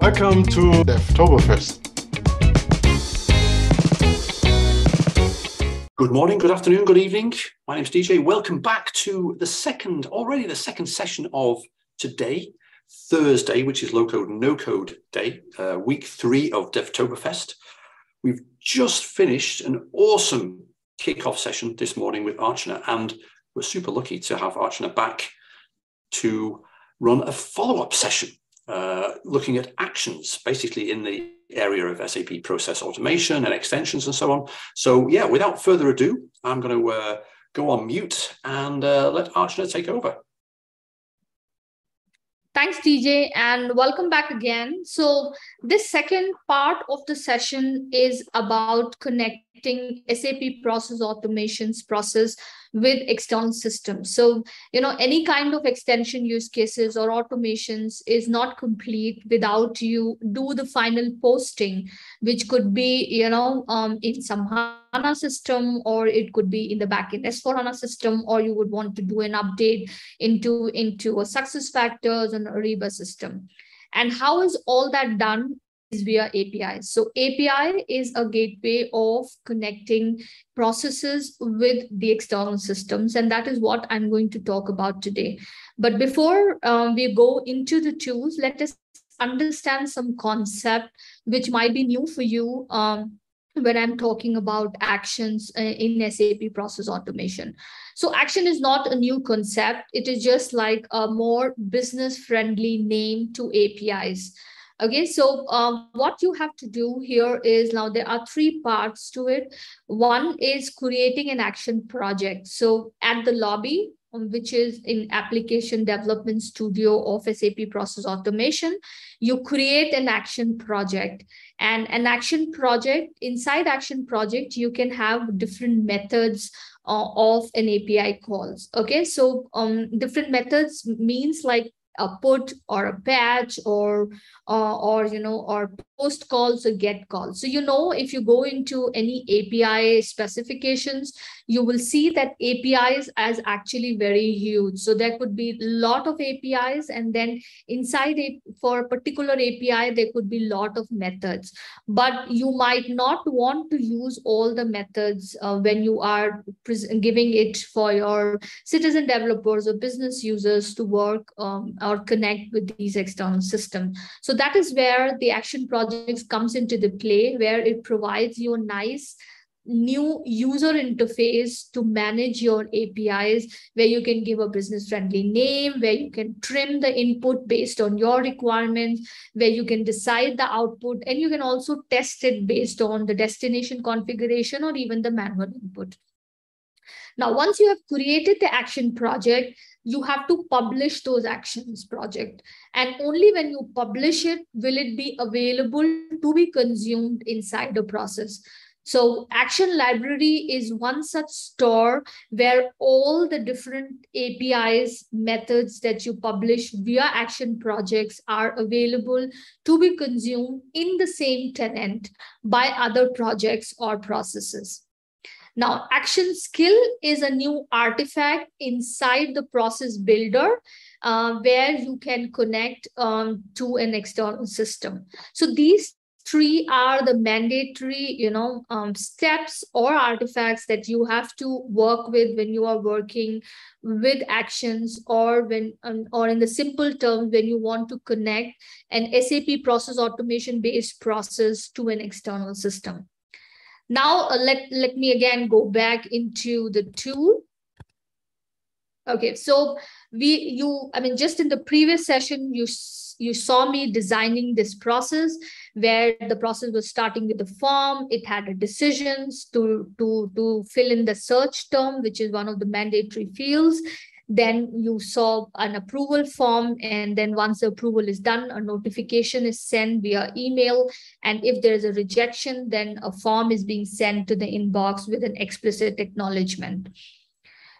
Welcome to Devtoberfest. Good morning, good afternoon, good evening. My name's DJ. Welcome back to the second, already the second session of today, Thursday, which is low code, no code day, uh, week three of Devtoberfest. We've just finished an awesome kickoff session this morning with Archana, and we're super lucky to have Archana back to run a follow up session uh, looking at actions, basically in the area of SAP process automation and extensions and so on. So, yeah, without further ado, I'm going to uh, go on mute and uh, let Archana take over. Thanks, DJ, and welcome back again. So, this second part of the session is about connecting SAP process automations process with external systems. So, you know, any kind of extension use cases or automations is not complete without you do the final posting, which could be, you know, um, in some HANA system, or it could be in the backend S4 HANA system, or you would want to do an update into, into a SuccessFactors and Ariba system. And how is all that done via APIs. So API is a gateway of connecting processes with the external systems. And that is what I'm going to talk about today. But before um, we go into the tools, let us understand some concept which might be new for you um, when I'm talking about actions uh, in SAP process automation. So action is not a new concept. It is just like a more business friendly name to APIs. Okay, so um, what you have to do here is now there are three parts to it. One is creating an action project. So at the lobby, um, which is in application development studio of SAP process automation, you create an action project and an action project inside action project, you can have different methods uh, of an API calls. Okay, so um, different methods means like a put or a patch or uh, or you know or post calls or get calls. So you know if you go into any api specifications you will see that apis as actually very huge so there could be a lot of apis and then inside it for a particular api there could be a lot of methods but you might not want to use all the methods uh, when you are giving it for your citizen developers or business users to work um, or connect with these external systems. So that is where the action projects comes into the play, where it provides you a nice new user interface to manage your APIs, where you can give a business friendly name, where you can trim the input based on your requirements, where you can decide the output, and you can also test it based on the destination configuration or even the manual input. Now, once you have created the action project, you have to publish those actions project. And only when you publish it, will it be available to be consumed inside the process. So Action Library is one such store where all the different APIs, methods that you publish via Action projects are available to be consumed in the same tenant by other projects or processes. Now, action skill is a new artifact inside the process builder uh, where you can connect um, to an external system. So these three are the mandatory you know um, steps or artifacts that you have to work with when you are working with actions or when um, or in the simple terms when you want to connect an sap process automation based process to an external system now uh, let, let me again go back into the tool. Okay, so we you I mean just in the previous session you you saw me designing this process where the process was starting with the form. It had a decisions to to to fill in the search term which is one of the mandatory fields. Then you saw an approval form and then once the approval is done a notification is sent via email. And if there is a rejection then a form is being sent to the inbox with an explicit acknowledgement.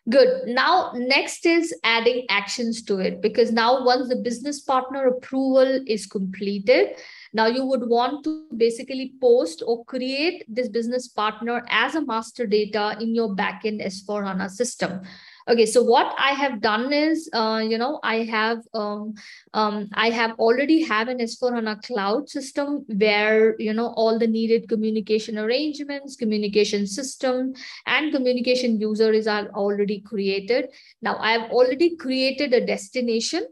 Good. Now next is adding actions to it because now once the business partner approval is completed now you would want to basically post or create this business partner as a master data in your backend S4 HANA system. Okay, so what I have done is, uh, you know, I have, um, um, I have already have an S4HANA cloud system where, you know, all the needed communication arrangements, communication system and communication users are already created. Now I've already created a destination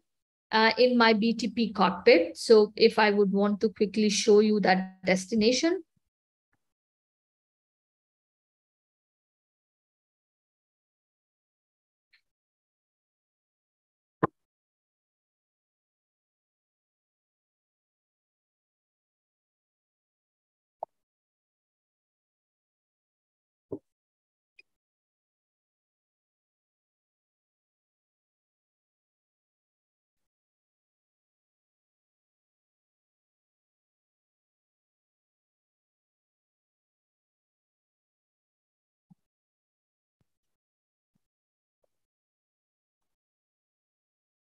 uh, in my BTP cockpit. So if I would want to quickly show you that destination,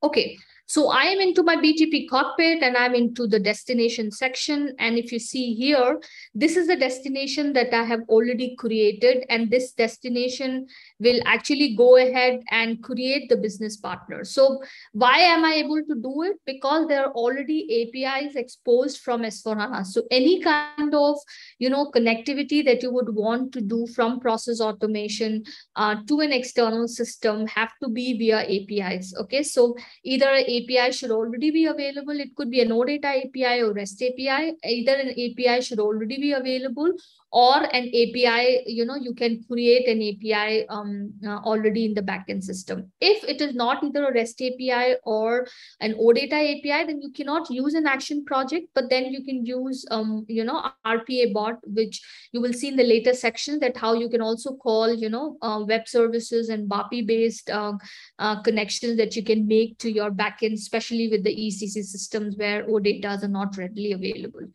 Okay, so I am into my BTP cockpit and I'm into the destination section. And if you see here, this is the destination that I have already created. And this destination will actually go ahead and create the business partner. So why am I able to do it? Because there are already APIs exposed from S4HANA. So any kind of, you know, connectivity that you would want to do from process automation uh, to an external system have to be via APIs. Okay, so either API should already be available. It could be an OData API or REST API. Either an API should already be available or an API, you know, you can create an API um, uh, already in the backend system. If it is not either a REST API or an OData API, then you cannot use an action project, but then you can use, um, you know, RPA bot, which you will see in the later section that how you can also call, you know, uh, web services and BAPI based uh, uh, connections that you can make to your backend, especially with the ECC systems where OData are not readily available.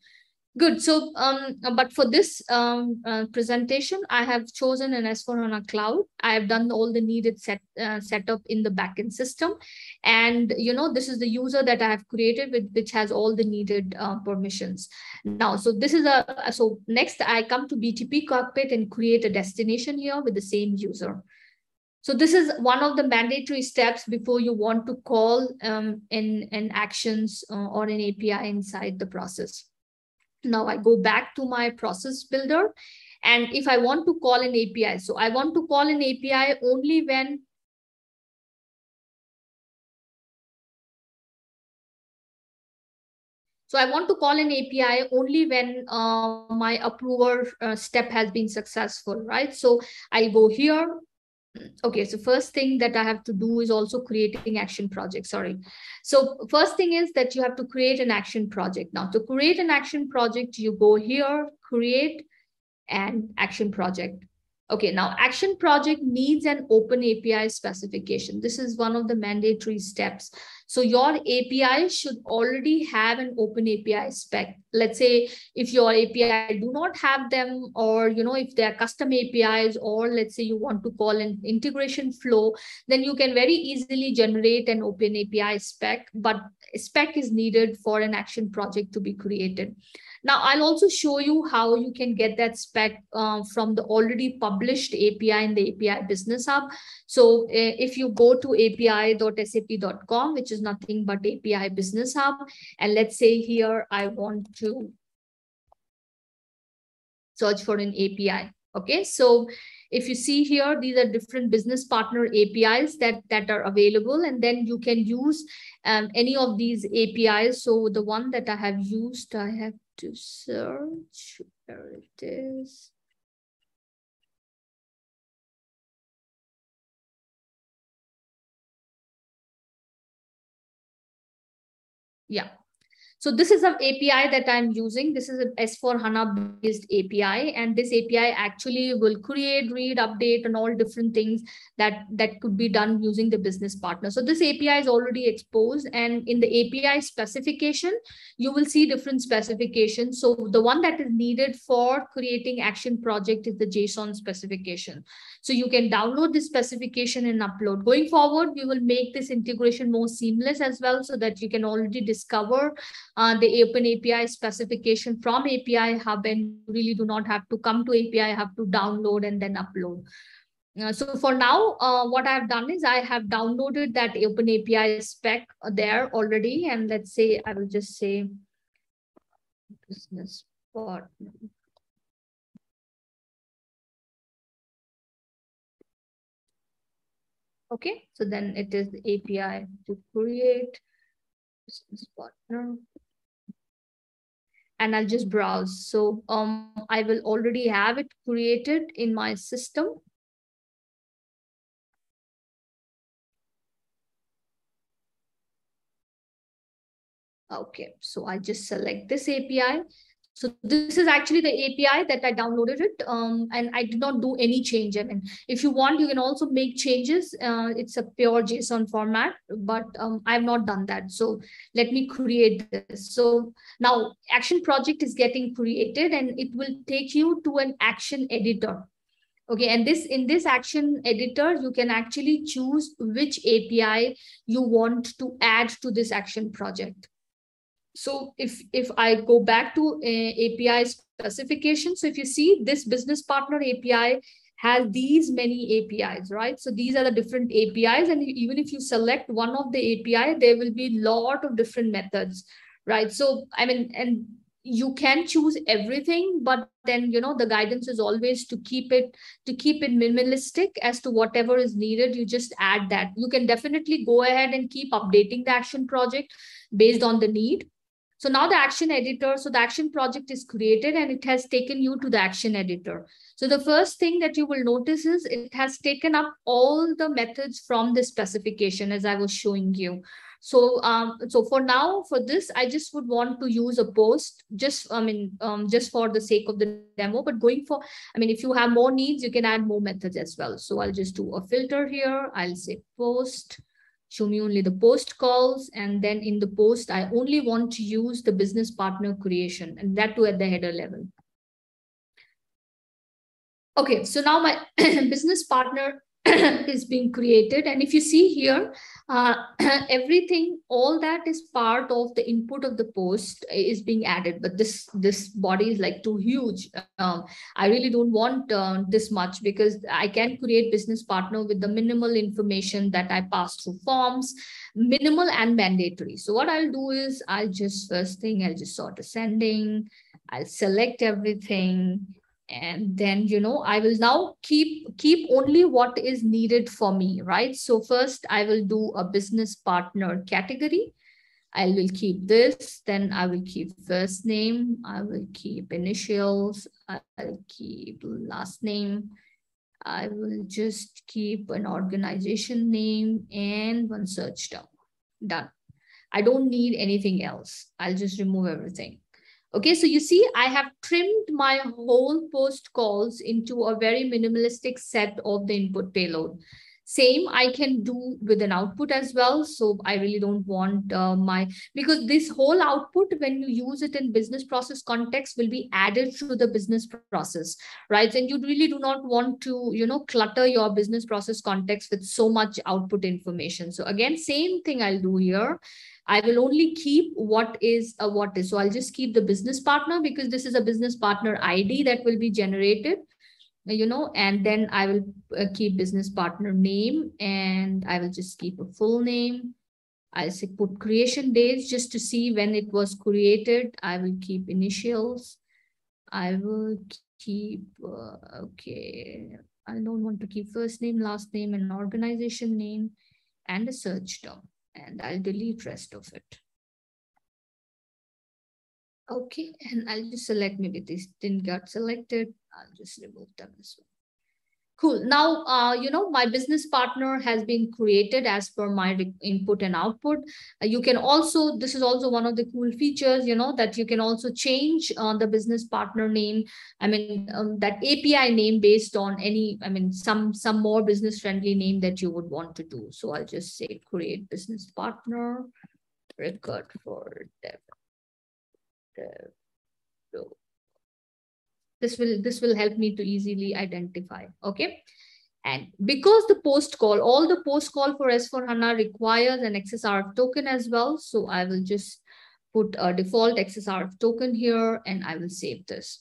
Good. So, um, but for this um, uh, presentation, I have chosen an S4HANA Cloud. I have done all the needed set uh, setup in the backend system. And, you know, this is the user that I have created with which has all the needed uh, permissions. Now, so this is a, so next I come to BTP cockpit and create a destination here with the same user. So this is one of the mandatory steps before you want to call um, in, in actions uh, or an API inside the process. Now I go back to my process builder. And if I want to call an API, so I want to call an API only when So I want to call an API only when uh, my approver uh, step has been successful, right? So I'll go here, okay so first thing that i have to do is also creating action project sorry. So first thing is that you have to create an action project. Now to create an action project you go here create an action project Okay, now action project needs an open API specification. This is one of the mandatory steps. So your API should already have an open API spec. Let's say if your API do not have them, or you know, if they're custom APIs, or let's say you want to call an integration flow, then you can very easily generate an open API spec, but spec is needed for an action project to be created. Now, I'll also show you how you can get that spec uh, from the already published API in the API Business Hub. So uh, if you go to api.sap.com, which is nothing but API Business Hub, and let's say here I want to search for an API. Okay, so if you see here, these are different business partner APIs that, that are available, and then you can use um, any of these APIs. So the one that I have used, I have to search. There it is. Yeah. So this is an API that I'm using. This is an S4 HANA based API. And this API actually will create, read, update, and all different things that, that could be done using the business partner. So this API is already exposed. And in the API specification, you will see different specifications. So the one that is needed for creating action project is the JSON specification. So you can download this specification and upload. Going forward, we will make this integration more seamless as well so that you can already discover uh, the open API specification from API Hub and really do not have to come to API Hub to download and then upload. Uh, so for now, uh, what I've done is I have downloaded that Open API spec there already. And let's say I will just say business partner. Okay, so then it is the API to create partner. And I'll just browse. So um, I will already have it created in my system. Okay, so I just select this API. So this is actually the API that I downloaded it um, and I did not do any change. I mean, if you want, you can also make changes. Uh, it's a pure JSON format, but um, I have not done that. So let me create this. So now action project is getting created and it will take you to an action editor. Okay, and this in this action editor, you can actually choose which API you want to add to this action project so if if i go back to eh, api specification so if you see this business partner api has these many apis right? So these are the different apis and even if you select one of the api there will be lot of different methods right? So i mean and you can choose everything but then you know the guidance is always to keep it to keep it minimalistic as to whatever is needed you just add that. You can definitely go ahead and keep updating the action project based on the need so now the action editor, so the action project is created and it has taken you to the action editor. So the first thing that you will notice is it has taken up all the methods from the specification as I was showing you. So, um, so for now, for this, I just would want to use a post just, I mean, um, just for the sake of the demo, but going for, I mean, if you have more needs, you can add more methods as well. So I'll just do a filter here. I'll say post show me only the post calls. And then in the post, I only want to use the business partner creation and that too at the header level. Okay, so now my business partner is being created. And if you see here, uh, everything, all that is part of the input of the post is being added. But this this body is like too huge. Um, I really don't want uh, this much because I can create business partner with the minimal information that I pass through forms, minimal and mandatory. So what I'll do is I'll just first thing, I'll just sort ascending. I'll select everything and then you know i will now keep keep only what is needed for me right? So first i will do a business partner category. I will keep this then i will keep first name i will keep initials i'll keep last name. I will just keep an organization name and one search term. Done. I don't need anything else. I'll just remove everything Okay, so you see, I have trimmed my whole post calls into a very minimalistic set of the input payload. Same I can do with an output as well. So I really don't want uh, my, because this whole output, when you use it in business process context will be added to the business process, right? And you really do not want to, you know, clutter your business process context with so much output information. So again, same thing I'll do here. I will only keep what is a what is. So I'll just keep the business partner because this is a business partner ID that will be generated, you know, and then I will uh, keep business partner name and I will just keep a full name. I'll say put creation dates just to see when it was created. I will keep initials. I will keep, uh, okay, I don't want to keep first name, last name, and organization name and a search term and I'll delete rest of it. Okay, and I'll just select maybe this didn't get selected. I'll just remove them as well. Cool. Now, uh, you know, my business partner has been created as per my input and output. Uh, you can also, this is also one of the cool features, you know, that you can also change uh, the business partner name. I mean, um, that API name based on any, I mean, some, some more business friendly name that you would want to do. So I'll just say create business partner record for dev. dev this will this will help me to easily identify okay and because the post call all the post call for s4 hana requires an xsrf token as well so i will just put a default xsrf token here and i will save this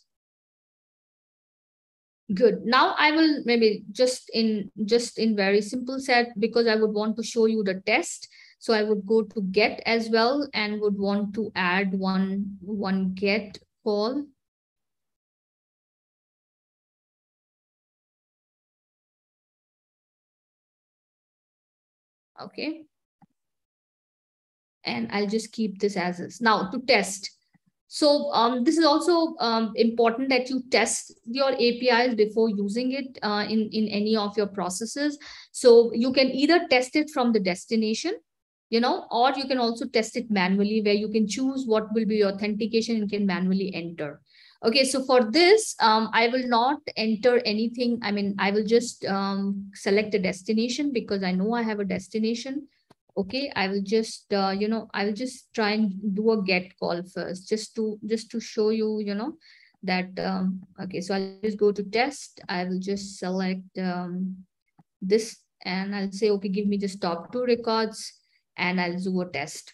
Good. Now I will maybe just in just in very simple set because I would want to show you the test. So I would go to get as well and would want to add one, one get call. Okay. And I'll just keep this as is. Now to test. So um, this is also um, important that you test your APIs before using it uh, in, in any of your processes. So you can either test it from the destination, you know, or you can also test it manually where you can choose what will be your authentication and can manually enter. Okay, so for this, um, I will not enter anything. I mean, I will just um, select a destination because I know I have a destination. Okay i will just uh, you know i will just try and do a get call first just to just to show you you know that um, okay so i'll just go to test. I will just select um, this and i'll say okay give me just top two records and i'll do a test.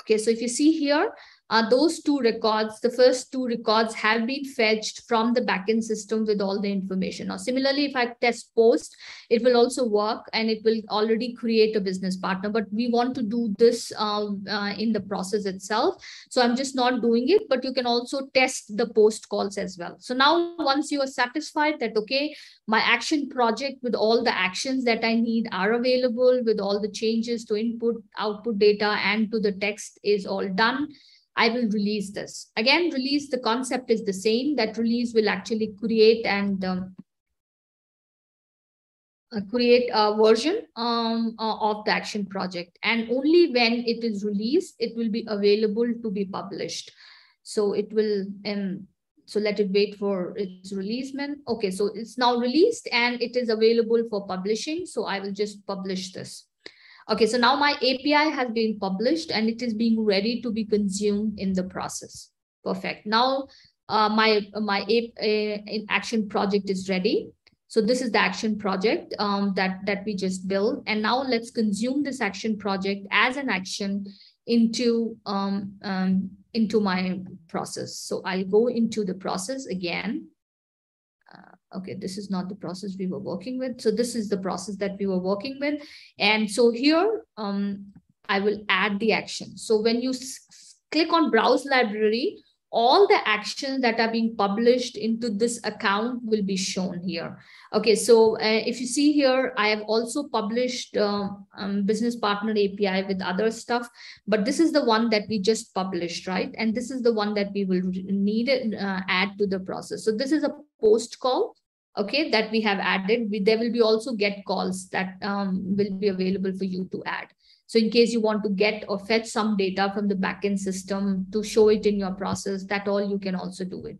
Okay so if you see here uh, those two records, the first two records have been fetched from the backend system with all the information. Now, similarly, if I test post, it will also work and it will already create a business partner. But we want to do this um, uh, in the process itself. So I'm just not doing it, but you can also test the post calls as well. So now once you are satisfied that, okay, my action project with all the actions that I need are available with all the changes to input, output data and to the text is all done I will release this. Again, release, the concept is the same. That release will actually create and um, uh, create a version um, uh, of the action project. And only when it is released, it will be available to be published. So it will, um, so let it wait for its releasement. Okay, so it's now released and it is available for publishing. So I will just publish this. Okay, so now my API has been published and it is being ready to be consumed in the process. Perfect. Now uh, my, my uh, action project is ready. So this is the action project um, that, that we just built. And now let's consume this action project as an action into, um, um, into my process. So I'll go into the process again okay, this is not the process we were working with. So this is the process that we were working with. And so here, um, I will add the action. So when you click on browse library, all the actions that are being published into this account will be shown here. Okay, so uh, if you see here, I have also published uh, um, business partner API with other stuff, but this is the one that we just published, right? And this is the one that we will need uh, add to the process. So this is a post call okay, that we have added. We, there will be also get calls that um, will be available for you to add. So in case you want to get or fetch some data from the backend system to show it in your process, that all you can also do it.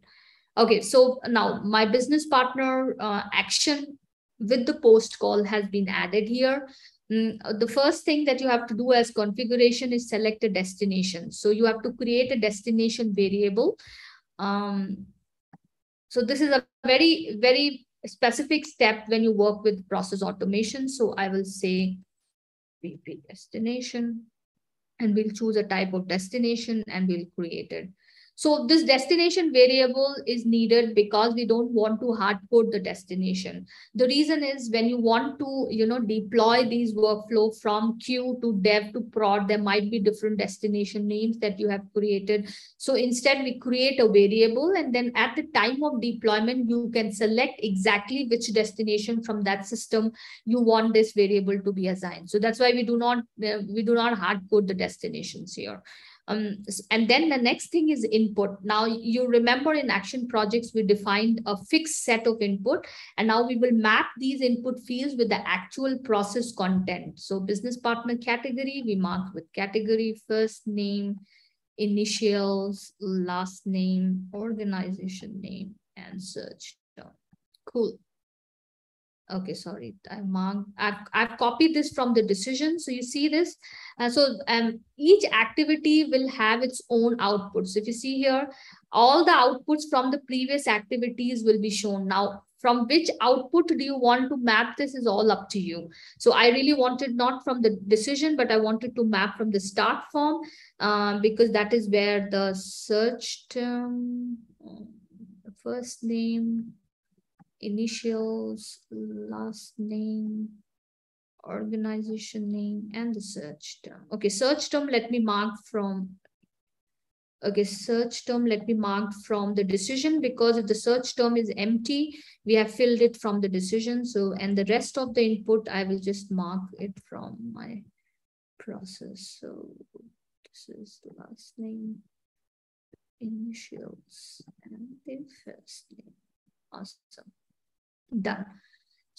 Okay, so now my business partner uh, action with the post call has been added here. Mm, the first thing that you have to do as configuration is select a destination. So you have to create a destination variable. Um, so this is a very, very specific step when you work with process automation. So I will say VP destination and we'll choose a type of destination and we'll create it. So this destination variable is needed because we don't want to hard code the destination. The reason is when you want to, you know, deploy these workflow from queue to dev to prod, there might be different destination names that you have created. So instead we create a variable and then at the time of deployment, you can select exactly which destination from that system you want this variable to be assigned. So that's why we do not, uh, we do not hard code the destinations here. Um, and then the next thing is input. Now you remember in action projects, we defined a fixed set of input and now we will map these input fields with the actual process content. So business partner category, we mark with category, first name, initials, last name, organization name, and search term. Cool. Okay, sorry, I marked, I've, I've copied this from the decision. So you see this. Uh, so um, each activity will have its own outputs. If you see here, all the outputs from the previous activities will be shown. Now, from which output do you want to map this is all up to you. So I really wanted not from the decision, but I wanted to map from the start form um, because that is where the search term, first name, initials, last name, organization name, and the search term. Okay, search term, let me mark from, okay, search term, let me mark from the decision because if the search term is empty, we have filled it from the decision. So, and the rest of the input, I will just mark it from my process. So this is the last name, initials, and the first name. Awesome. Done.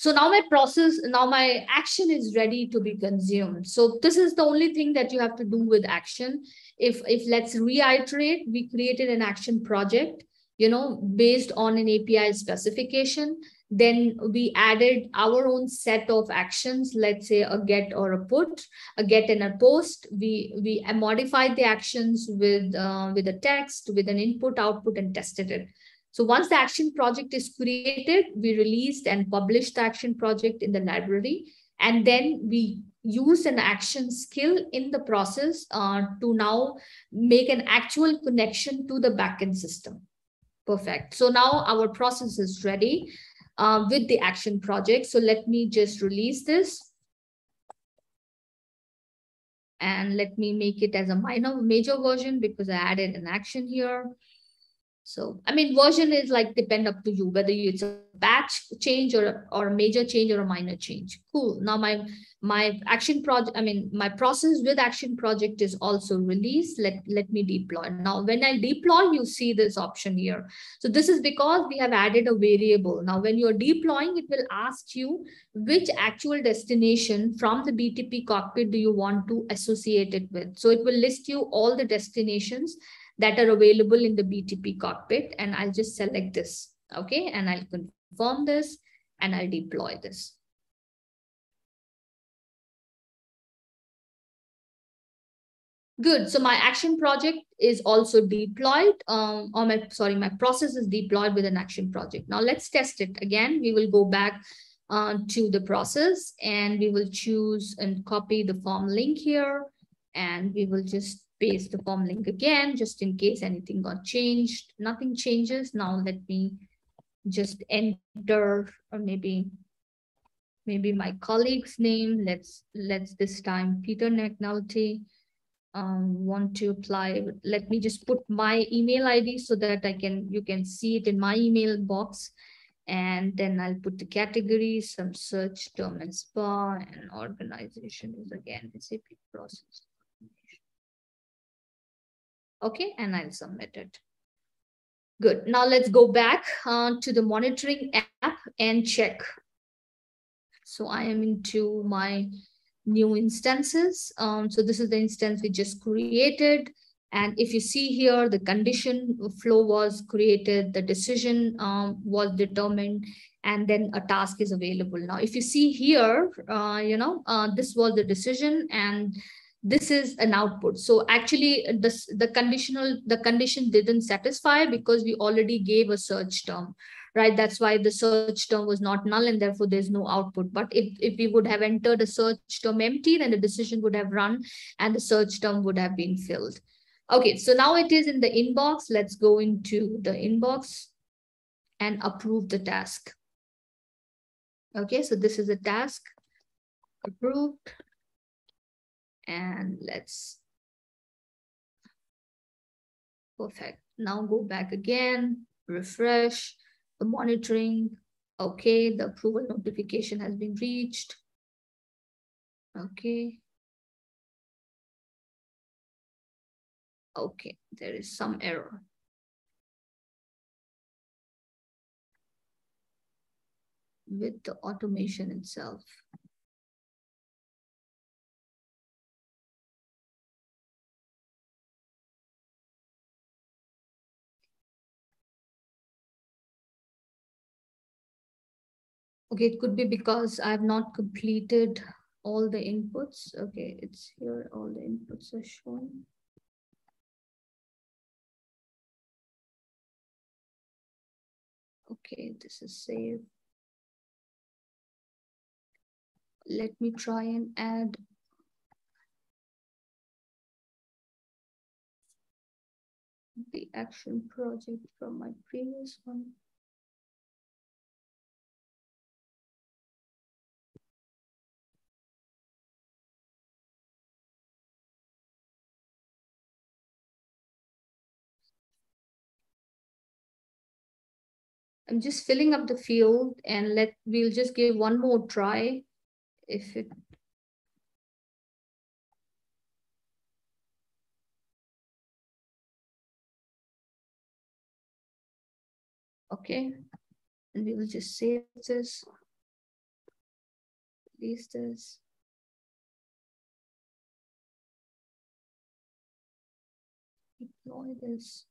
So now my process, now my action is ready to be consumed. So this is the only thing that you have to do with action. If, if let's reiterate, we created an action project, you know, based on an API specification. Then we added our own set of actions, let's say a get or a put, a get and a post. We, we modified the actions with, uh, with a text, with an input, output, and tested it. So once the action project is created, we released and published the action project in the library. And then we use an action skill in the process uh, to now make an actual connection to the backend system. Perfect. So now our process is ready uh, with the action project. So let me just release this. And let me make it as a minor major version because I added an action here. So, I mean, version is like depend up to you, whether it's a patch change or or a major change or a minor change. Cool. Now my my action project, I mean, my process with action project is also released. Let, let me deploy. Now, when I deploy, you see this option here. So this is because we have added a variable. Now, when you're deploying, it will ask you which actual destination from the BTP cockpit do you want to associate it with. So it will list you all the destinations that are available in the BTP cockpit. And I'll just select this, okay? And I'll confirm this and I'll deploy this. Good. So my action project is also deployed, um, or my, sorry, my process is deployed with an action project. Now let's test it again. We will go back uh, to the process and we will choose and copy the form link here. And we will just paste the form link again, just in case anything got changed. Nothing changes. Now let me just enter or maybe maybe my colleague's name. Let's let's this time Peter McNulty um, want to apply. Let me just put my email ID so that I can you can see it in my email box. And then I'll put the category, some search term and spa and organization is again SAP process. Okay, and I'll submit it. Good. Now let's go back uh, to the monitoring app and check. So I am into my new instances. Um, so this is the instance we just created. And if you see here, the condition flow was created, the decision um, was determined, and then a task is available. Now, if you see here, uh, you know, uh, this was the decision and this is an output. So actually this, the conditional, the condition didn't satisfy because we already gave a search term, right? That's why the search term was not null and therefore there's no output. But if, if we would have entered a search term empty, then the decision would have run and the search term would have been filled. Okay, so now it is in the inbox. Let's go into the inbox and approve the task. Okay, so this is a task approved and let's perfect. Now go back again refresh the monitoring. Okay the approval notification has been reached. Okay. Okay there is some error. With the automation itself Okay, it could be because I have not completed all the inputs. Okay, it's here, all the inputs are shown. Okay, this is saved. Let me try and add the action project from my previous one. I'm just filling up the field and let we'll just give one more try if it okay and we will just save this release this. Deploy this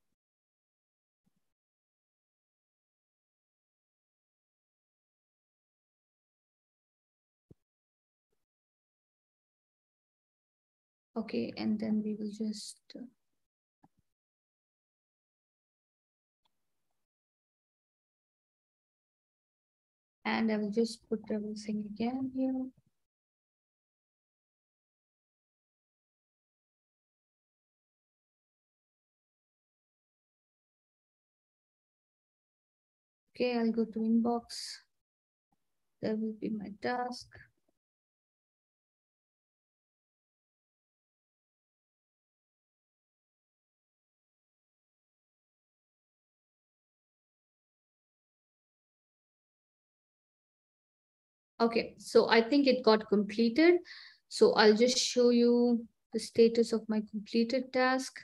Okay, and then we will just and I will just put everything again here. Okay, I'll go to inbox. That will be my task. Okay, so I think it got completed. So I'll just show you the status of my completed task.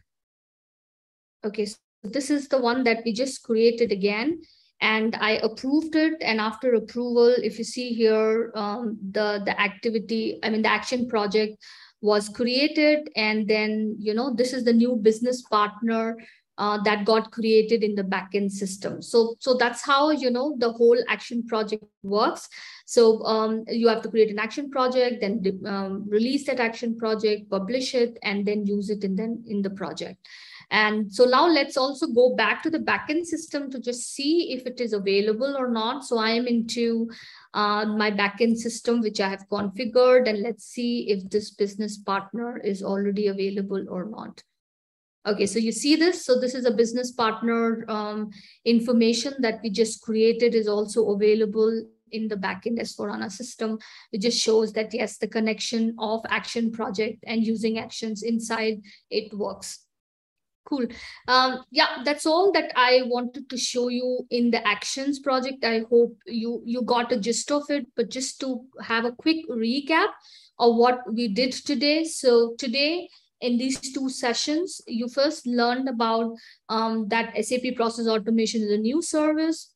Okay, so this is the one that we just created again and I approved it. And after approval, if you see here, um, the, the activity, I mean, the action project was created. And then, you know, this is the new business partner uh, that got created in the backend system. So, so that's how, you know, the whole action project works. So um, you have to create an action project, then um, release that action project, publish it, and then use it in, then in the project. And so now let's also go back to the backend system to just see if it is available or not. So I am into uh, my backend system, which I have configured, and let's see if this business partner is already available or not. Okay, so you see this. So this is a business partner um, information that we just created is also available in the backend S4HANA system. It just shows that, yes, the connection of action project and using actions inside it works. Cool. Um, yeah, that's all that I wanted to show you in the actions project. I hope you, you got a gist of it, but just to have a quick recap of what we did today. So today, in these two sessions, you first learned about um, that SAP Process Automation is a new service,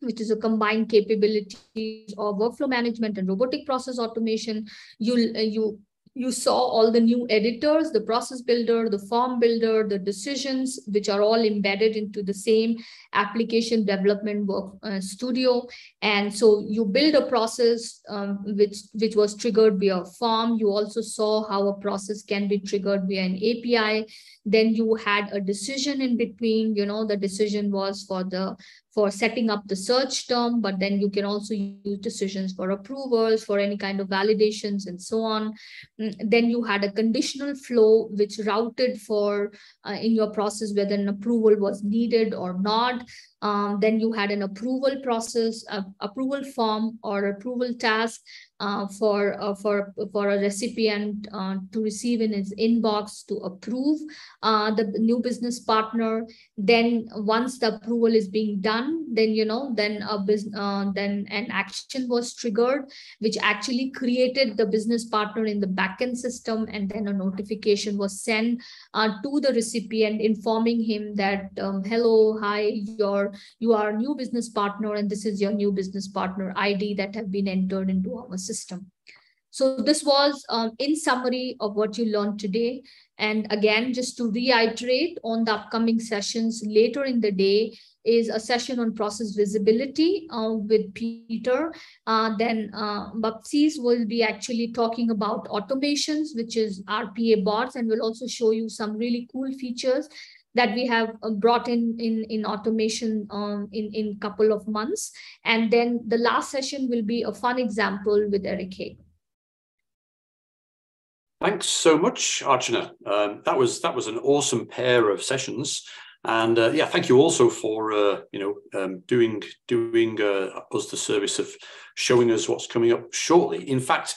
which is a combined capabilities of workflow management and robotic process automation. You, you you saw all the new editors, the process builder, the form builder, the decisions, which are all embedded into the same application development work uh, studio. And so you build a process um, which, which was triggered via a form. You also saw how a process can be triggered via an API. Then you had a decision in between, you know, the decision was for the for setting up the search term, but then you can also use decisions for approvals, for any kind of validations and so on. Mm, then you had a conditional flow which routed for uh, in your process whether an approval was needed or not. Um, then you had an approval process, approval form or approval task uh, for uh, for for a recipient uh, to receive in his inbox to approve uh, the new business partner. Then once the approval is being done, then you know then a business uh, then an action was triggered, which actually created the business partner in the backend system, and then a notification was sent to the recipient informing him that um, hello, hi, your you are a new business partner and this is your new business partner ID that have been entered into our system. So this was um, in summary of what you learned today. And again, just to reiterate on the upcoming sessions later in the day is a session on process visibility uh, with Peter. Uh, then uh, Baptiste will be actually talking about automations, which is RPA bots, and will also show you some really cool features that we have uh, brought in in, in automation um, in in couple of months. And then the last session will be a fun example with Eric Hay. Thanks so much, Archana. Um, that was that was an awesome pair of sessions, and uh, yeah, thank you also for uh, you know um, doing doing uh, us the service of showing us what's coming up shortly. In fact,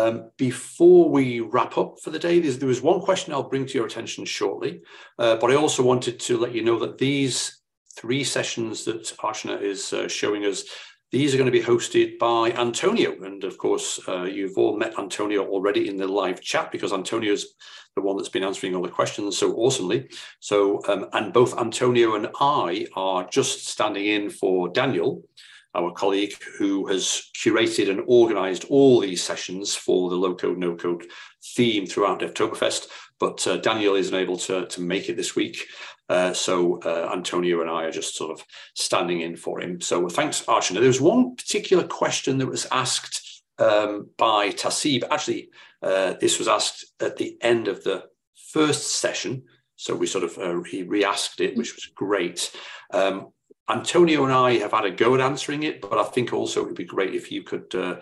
um, before we wrap up for the day, there was one question I'll bring to your attention shortly, uh, but I also wanted to let you know that these three sessions that Archana is uh, showing us. These are going to be hosted by Antonio. And of course, uh, you've all met Antonio already in the live chat because Antonio's the one that's been answering all the questions so awesomely. So, um, and both Antonio and I are just standing in for Daniel, our colleague who has curated and organized all these sessions for the low code, no code theme throughout Devtoberfest. But uh, Daniel isn't able to, to make it this week. Uh, so uh, Antonio and I are just sort of standing in for him. So thanks, Archana. There was one particular question that was asked um, by Tasib. Actually, uh, this was asked at the end of the first session. So we sort of uh, he re-asked it, which was great. Um, Antonio and I have had a go at answering it, but I think also it would be great if you could uh,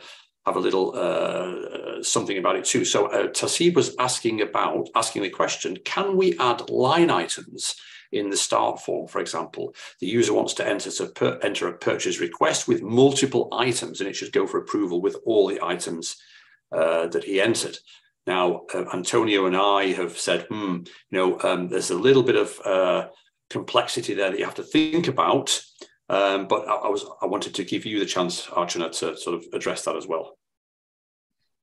have a little uh, something about it too. So uh, Tasib was asking about asking the question: Can we add line items in the start form? For example, the user wants to enter to per, enter a purchase request with multiple items, and it should go for approval with all the items uh, that he entered. Now, uh, Antonio and I have said, hmm, you know, um, there's a little bit of uh, complexity there that you have to think about. Um, but I, I, was I wanted to give you the chance, Archana, to sort of address that as well.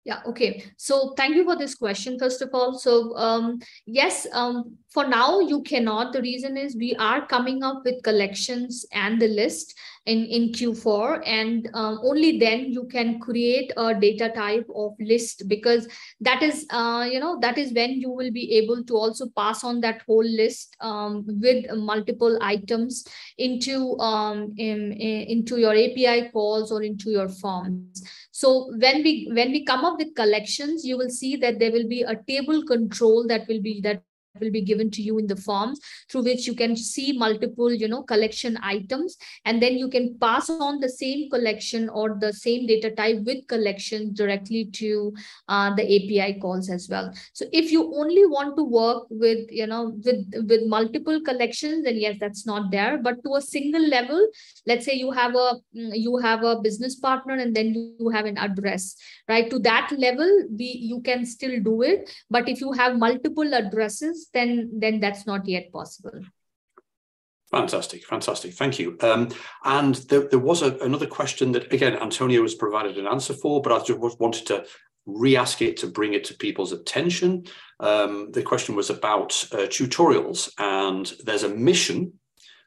Yeah, okay. So thank you for this question, first of all. So um, yes, um, for now, you cannot. The reason is we are coming up with collections and the list in, in Q4 and um, only then you can create a data type of list because that is, uh, you know, that is when you will be able to also pass on that whole list um, with multiple items into, um, in, in, into your API calls or into your forms. So when we when we come up with collections, you will see that there will be a table control that will be that will be given to you in the forms through which you can see multiple you know collection items. And then you can pass on the same collection or the same data type with collection directly to uh, the api calls as well. So if you only want to work with you know with with multiple collections then yes that's not there. But to a single level let's say you have a mm, you have a business partner and then you have an address right? To that level we you can still do it. But if you have multiple addresses then then that's not yet possible. Fantastic, fantastic. Thank you. Um, and there, there was a, another question that, again, Antonio has provided an answer for, but I just wanted to re-ask it to bring it to people's attention. Um, the question was about uh, tutorials, and there's a mission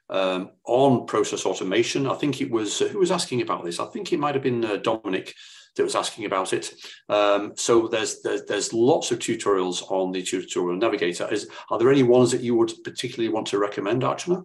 um, on process automation. I think it was, who was asking about this? I think it might have been uh, Dominic that was asking about it. Um, so there's, there's, there's lots of tutorials on the tutorial navigator. Is are there any ones that you would particularly want to recommend, Archana?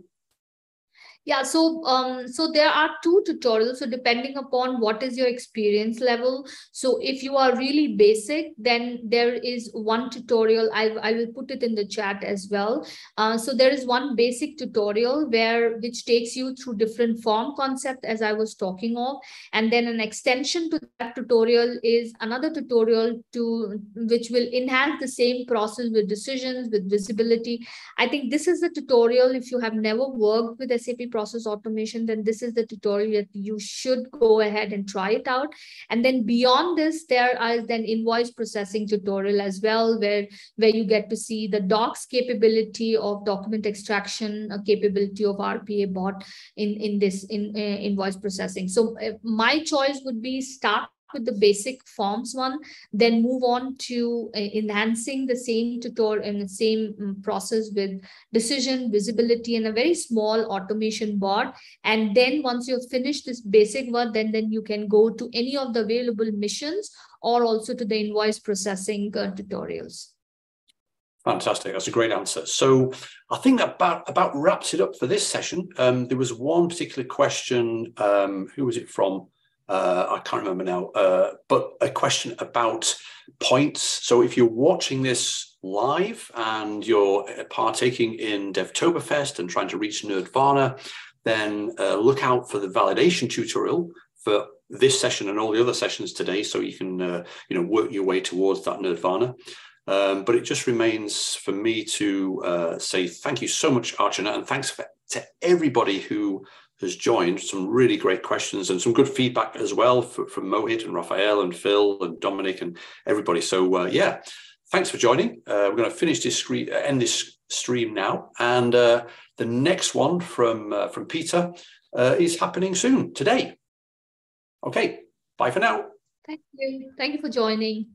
Yeah, so um, so there are two tutorials. So depending upon what is your experience level. So if you are really basic, then there is one tutorial. I, I will put it in the chat as well. Uh, so there is one basic tutorial where which takes you through different form concept as I was talking of. And then an extension to that tutorial is another tutorial to which will enhance the same process with decisions, with visibility. I think this is the tutorial if you have never worked with SAP process automation, then this is the tutorial that you should go ahead and try it out. And then beyond this, there is then invoice processing tutorial as well, where, where you get to see the docs capability of document extraction, a capability of RPA bot in, in this in uh, invoice processing. So uh, my choice would be start with the basic forms one, then move on to uh, enhancing the same tutorial and the same um, process with decision, visibility, and a very small automation bot. And then once you've finished this basic work, then, then you can go to any of the available missions or also to the invoice processing uh, tutorials. Fantastic. That's a great answer. So I think that about, about wraps it up for this session. Um, there was one particular question. Um, who was it from? Uh, I can't remember now, uh, but a question about points. So if you're watching this live and you're partaking in Devtoberfest and trying to reach Nerdvana, then uh, look out for the validation tutorial for this session and all the other sessions today, so you can uh, you know work your way towards that Nerdvana. Um, but it just remains for me to uh, say thank you so much, Archana, and thanks for, to everybody who has joined. Some really great questions and some good feedback as well for, from Mohit and Raphael and Phil and Dominic and everybody. So uh, yeah, thanks for joining. Uh, we're going to finish this screen, uh, end this stream now, and uh, the next one from uh, from Peter uh, is happening soon today. Okay, bye for now. Thank you. Thank you for joining.